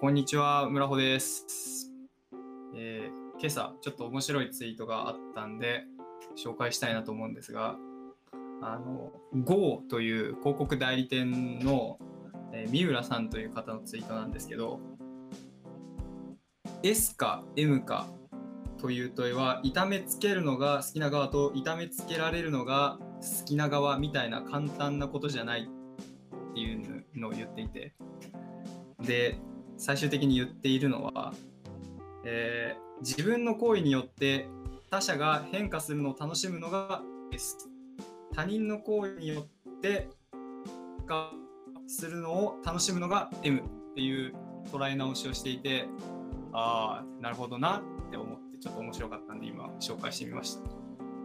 こんにちは、村穂です、えー今朝、ちょっと面白いツイートがあったんで、紹介したいなと思うんですが、あの、GO という広告代理店の、えー三浦さんという方のツイートなんですけど、S か M かという問いは、痛めつけるのが好きな側と痛めつけられるのが好きな側みたいな簡単なことじゃないっていうのを言っていて、で、最終的に言っているのは、えー自分の行為によって他者が変化するのを楽しむのが S 他人の行為によって変化するのを楽しむのが M っていう捉え直しをしていてああなるほどなって思ってちょっと面白かったんで今紹介してみました。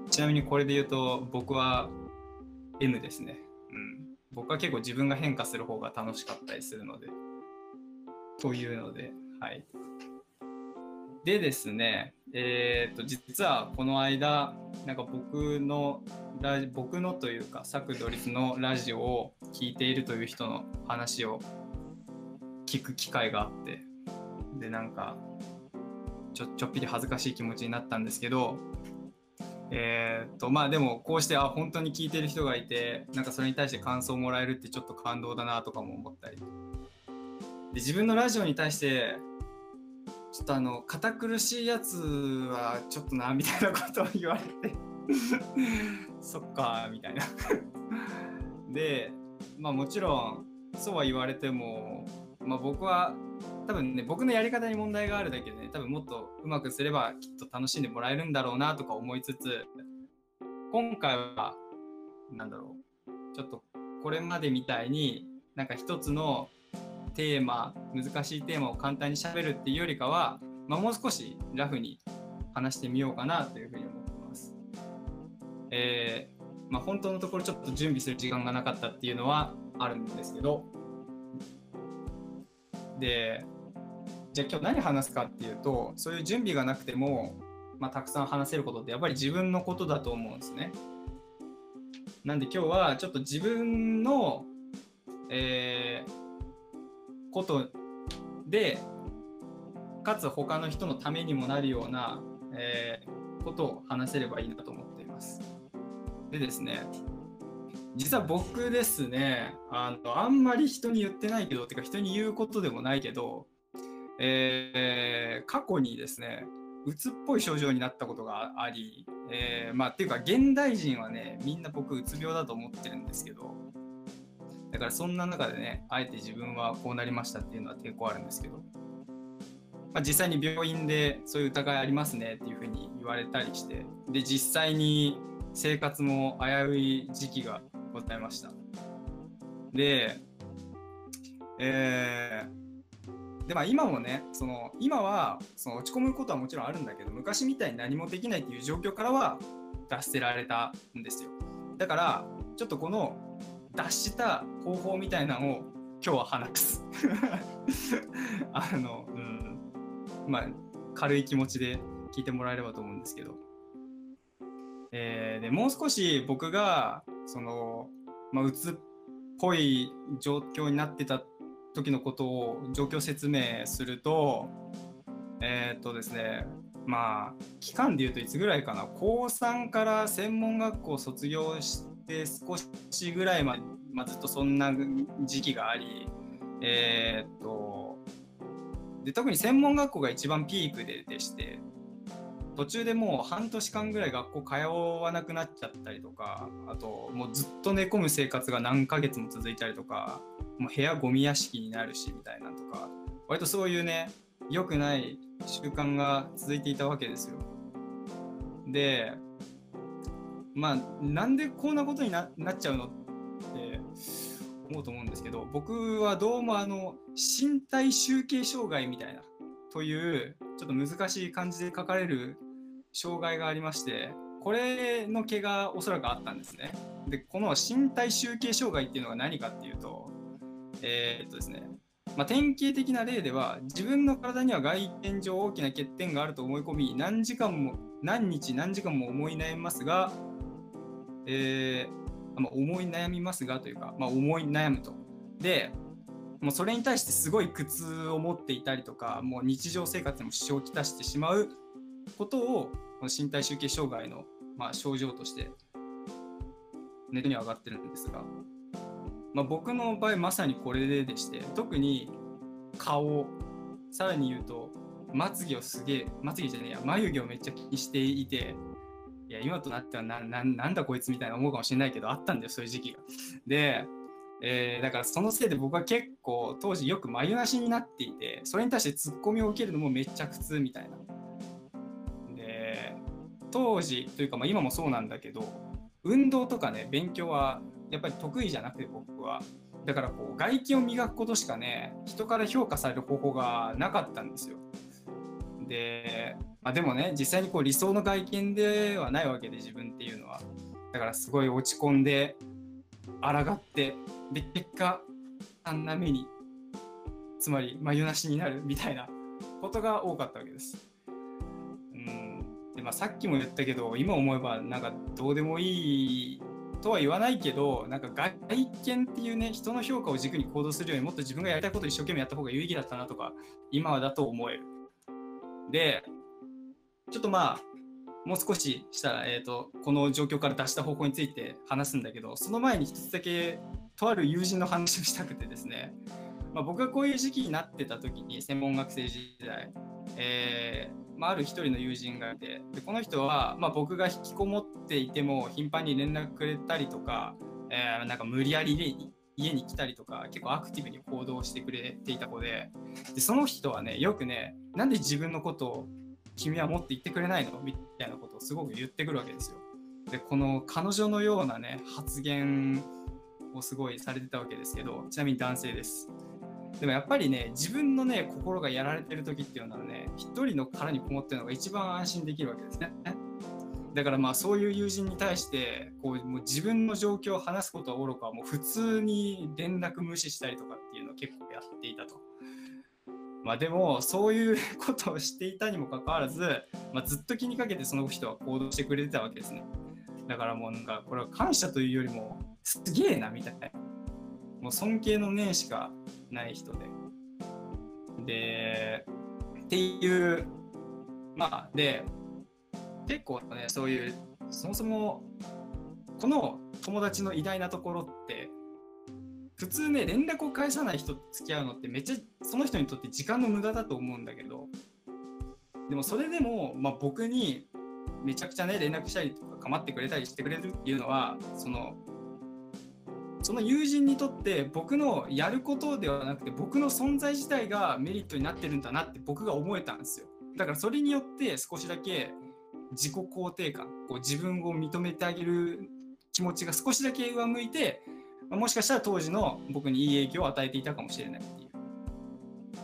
ちなみにこれで言うと僕は M ですね。うん。僕は結構自分が変化する方が楽しかったりするので。というのではい。でですね、えー、と実はこの間なんか僕のラジ僕のというか作ドリスのラジオを聞いているという人の話を聞く機会があってでなんかちょちょっぴり恥ずかしい気持ちになったんですけどえー、とまあでもこうしてあ本当に聞いてる人がいてなんかそれに対して感想をもらえるってちょっと感動だなとかも思ったり。で自分のラジオに対してちょっとあの堅苦しいやつはちょっとなみたいなことを言われて。そっかみたいな。でまあもちろんそうは言われても、まあ、僕は多分ね僕のやり方に問題があるだけでね多分もっとうまくすればきっと楽しんでもらえるんだろうなとか思いつつ今回はなんだろうちょっとこれまでみたいになんか一つのテーマ難しいテーマを簡単にしゃべるっていうよりかは、まあ、もう少しラフに話してみようかなというふうに思ってます。えーまあ、本当のところちょっと準備する時間がなかったっていうのはあるんですけどでじゃあ今日何話すかっていうとそういう準備がなくても、まあ、たくさん話せることってやっぱり自分のことだと思うんですね。なんで今日はちょっと自分の、えーことでかつ他の人のためにもなるような、えーことを話せればいいなと思っています。でですね実は僕ですねあのあんまり人に言ってないけどてか人に言うことでもないけど、えー過去にですねうつっぽい症状になったことがあり、えーまあっていうか現代人はねみんな僕うつ病だと思ってるんですけどだからそんな中でね、あえて自分はこうなりましたっていうのは抵抗あるんですけど、まあ、実際に病院でそういう疑いありますねっていうふうに言われたりして、で、実際に生活も危うい時期がございました。で、えーでまあ、今もねその今はその落ち込むことはもちろんあるんだけど昔みたいに何もできないっていう状況からは脱せられたんですよだからちょっとこの脱した方法みたいなのを今日は話す。あのうん。まあ軽い気持ちで聞いてもらえればと思うんですけど、えーでもう少し僕がその、まあ、うつっぽい状況になってた時のことを状況説明するとえーっとですねまあ期間で言うといつぐらいかな。高3から専門学校卒業して少しぐらいまで、まあ、ずっとそんな時期がありえーっとで特に専門学校が一番ピークででして途中でもう半年間ぐらい学校通わなくなっちゃったりとかあともうずっと寝込む生活が何ヶ月も続いたりとかもう部屋ゴミ屋敷になるしみたいなとか割とそういうね良くない習慣が続いていたわけですよ。でまあなんでこんなことになっちゃうのって思うと思うんですけど僕はどうもあの身体集計障害みたいなというちょっと難しい漢字で書かれる障害がありましてこれの毛がおそらくあったんですね。でこの身体集計障害っていうのが何かっていうとえーっとですねまあ、典型的な例では自分の体には外見上大きな欠点があると思い込み何時間も何日何時間も思い悩みますが、えーまあ、思い悩みますがというか、まあ、思い悩むと。でもうそれに対してすごい苦痛を持っていたりとかもう日常生活にも支障をきたしてしまうことをこの身体集計障害の、まあ、症状としてネットに上がってるんですが、まあ、僕の場合まさにこれででして特に顔さらに言うとまつげをすげえまつげじゃねえや眉毛をめっちゃ気にしていていや今となってはなななんだこいつみたいな思うかもしれないけどあったんだよそういう時期が。で、えー、だからそのせいで僕は結構当時よく眉なしになっていてそれに対してツッコミを受けるのもめっちゃ苦痛みたいな。で当時というかまあ今もそうなんだけど運動とかね勉強はやっぱり得意じゃなくて僕は。だからこう外見を磨くことしかね人から評価される方法がなかったんですよ。で、まあ、でもね実際にこう理想の外見ではないわけで自分っていうのはだからすごい落ち込んで抗ってで結果あんな目につまり眉なしになるみたいなことが多かったわけです。うんでまあ、さっきも言ったけど今思えばなんかどうでもいいとは言わないけどなんか外見っていうね人の評価を軸に行動するよりもっと自分がやりたいことを一生懸命やった方が有意義だったなとか今はだと思える。で、ちょっとまあ、もう少ししたら、えーと、この状況から脱した方法について話すんだけど、その前に一つだけ、とある友人の話をしたくてですね、まあ、僕がこういう時期になってた時に、専門学生時代、えーまあ、ある一人の友人がいて、でこの人は、まあ、僕が引きこもっていても、頻繁に連絡くれたりとか、えー、なんか無理やり家に来たりとか結構アクティブに行動してくれていた子ででその人はねよくねなんで自分のことを君は持って言ってくれないの？みたいなことをすごく言ってくるわけですよ。でこの彼女のようなね発言をすごいされてたわけですけどちなみに男性です。でもやっぱりね自分のね心がやられてる時っていうのはね一人の殻にこもってるのが一番安心できるわけですね。だからまあそういう友人に対してこうもう自分の状況を話すことはおろかもう普通に連絡無視したりとかっていうのを結構やっていたと。まあでもそういうことをしていたにもかかわらず、まあ、ずっと気にかけてその人は行動してくれてたわけですね。だからもうなんかこれは感謝というよりもすげえなみたいな。もう尊敬の念しかない人で。で、っていう、まあで、結構ねそういうそもそもこの友達の偉大なところって普通ね連絡を返さない人と付き合うのってめっちゃその人にとって時間の無駄だと思うんだけどでもそれでも、まあ、僕にめちゃくちゃね連絡したりとか構ってくれたりしてくれるっていうのはそのその友人にとって僕のやることではなくて僕の存在自体がメリットになってるんだなって僕が思えたんですよ。だからそれによって少しだけ自己肯定感こう自分を認めてあげる気持ちが少しだけ上向いて、ま、もしかしたら当時の僕にいい影響を与えていたかもしれないっていう、ま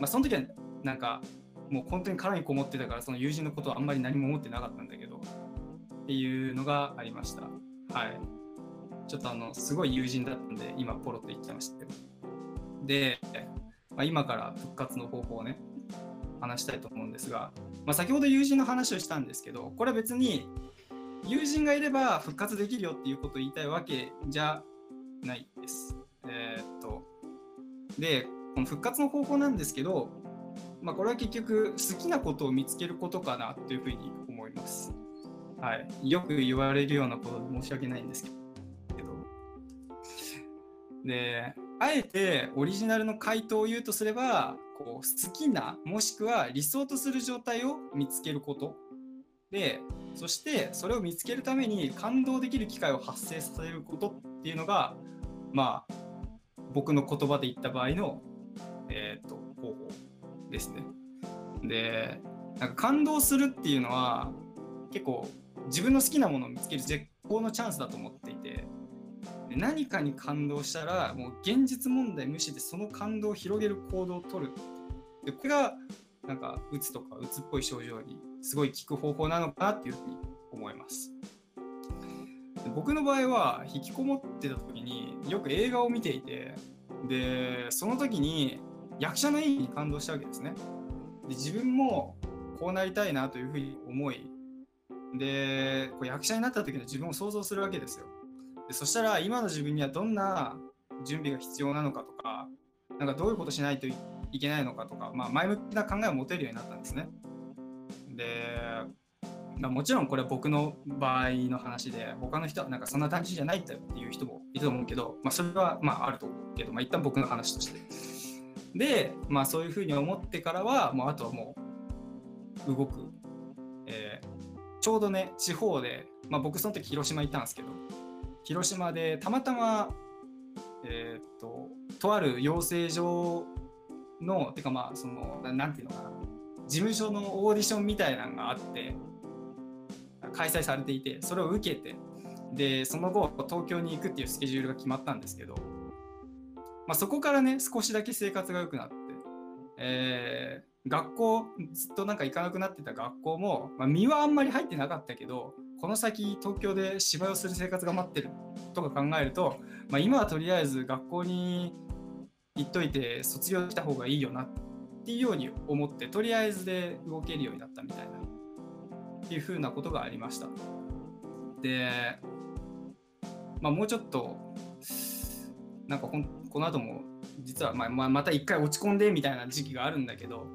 あ、その時はなんかもう本当に殻にこもってたからその友人のことはあんまり何も思ってなかったんだけどっていうのがありました。はい。ちょっとあのすごい友人だったんで今ポロッと言っちゃいましたけど。で、まあ、今から復活の方法をね話したいと思うんですが、まあ、先ほど友人の話をしたんですけどこれは別に友人がいれば復活できるよっていうことを言いたいわけじゃないです。えー、っとでこの復活の方法なんですけど、まあ、これは結局好きなことを見つけることかなというふうに思います。はい、よく言われるようなことで申し訳ないんですけど。であえてオリジナルの回答を言うとすればこう好きなもしくは理想とする状態を見つけることでそしてそれを見つけるために感動できる機会を発生させることっていうのがまあ僕の言葉で言った場合の、えーと、方法ですね。でなんか感動するっていうのは結構自分の好きなものを見つける絶好のチャンスだと思ってで何かに感動したらもう現実問題無視でその感動を広げる行動をとる。でこれがなんかうつとかうつっぽい症状にすごい効く方法なのかなっていうふうに思います。僕の場合は引きこもってた時によく映画を見ていてでその時に役者の演技に感動したわけですね。で自分もこうなりたいなというふうに思いでこう役者になった時の自分を想像するわけですよ。でそしたら今の自分にはどんな準備が必要なのかとかなんかどういうことしないといけないのかとか、まあ、前向きな考えを持てるようになったんですね。で、まあ、もちろんこれは僕の場合の話で他の人はなんかそんな感じじゃないっていう人もいると思うけど、まあ、それはまああると思うけど、まあ、一旦僕の話として。で、まあ、そういうふうに思ってからはもうあとはもう動く、えー、ちょうどね地方で、まあ、僕その時広島行ったんですけど広島でたまたまえー、っととある養成所のてかまあそのなんていうのかな。事務所のオーディションみたいなのがあって開催されていてそれを受けてでその後東京に行くっていうスケジュールが決まったんですけど、まあ、そこからね少しだけ生活が良くなって、えー、学校ずっとなんか行かなくなってた学校も、まあ、身はあんまり入ってなかったけどこの先東京で芝居をする生活が待ってるとか考えると、まあ、今はとりあえず学校に行っといて卒業した方がいいよなっていうように思ってとりあえずで動けるようになったみたいなっていうふうなことがありました。で、まあ、もうちょっとなんかここの後も実はまあまた一回落ち込んでみたいな時期があるんだけど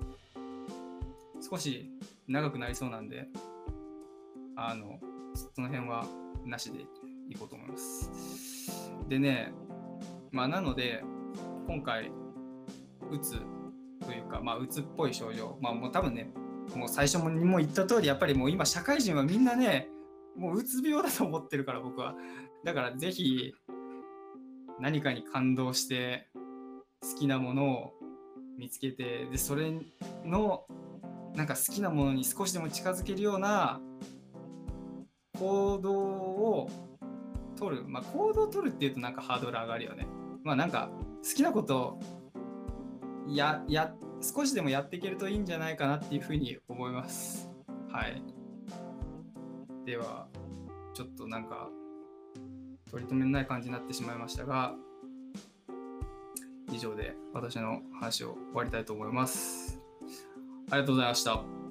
少し長くなりそうなんであのその辺はなしでいこうと思います。でね、まあ、なので、今回、うつというか、まあ、うつっぽい症状、まあ、もう多分ね、もう最初にも言った通り、やっぱりもう今、社会人はみんなね、もううつ病だと思ってるから、僕は。だからぜひ、何かに感動して、好きなものを見つけて、で、それの、なんか好きなものに少しでも近づけるような行動を取る、まあ、行動を取るっていうとなんかハードル上がるよね。まあなんか好きなことやや少しでもやっていけるといいんじゃないかなっていうふうに思います。はい。では、ちょっとなんか取り留めない感じになってしまいましたが、以上で私の話を終わりたいと思います。ありがとうございました。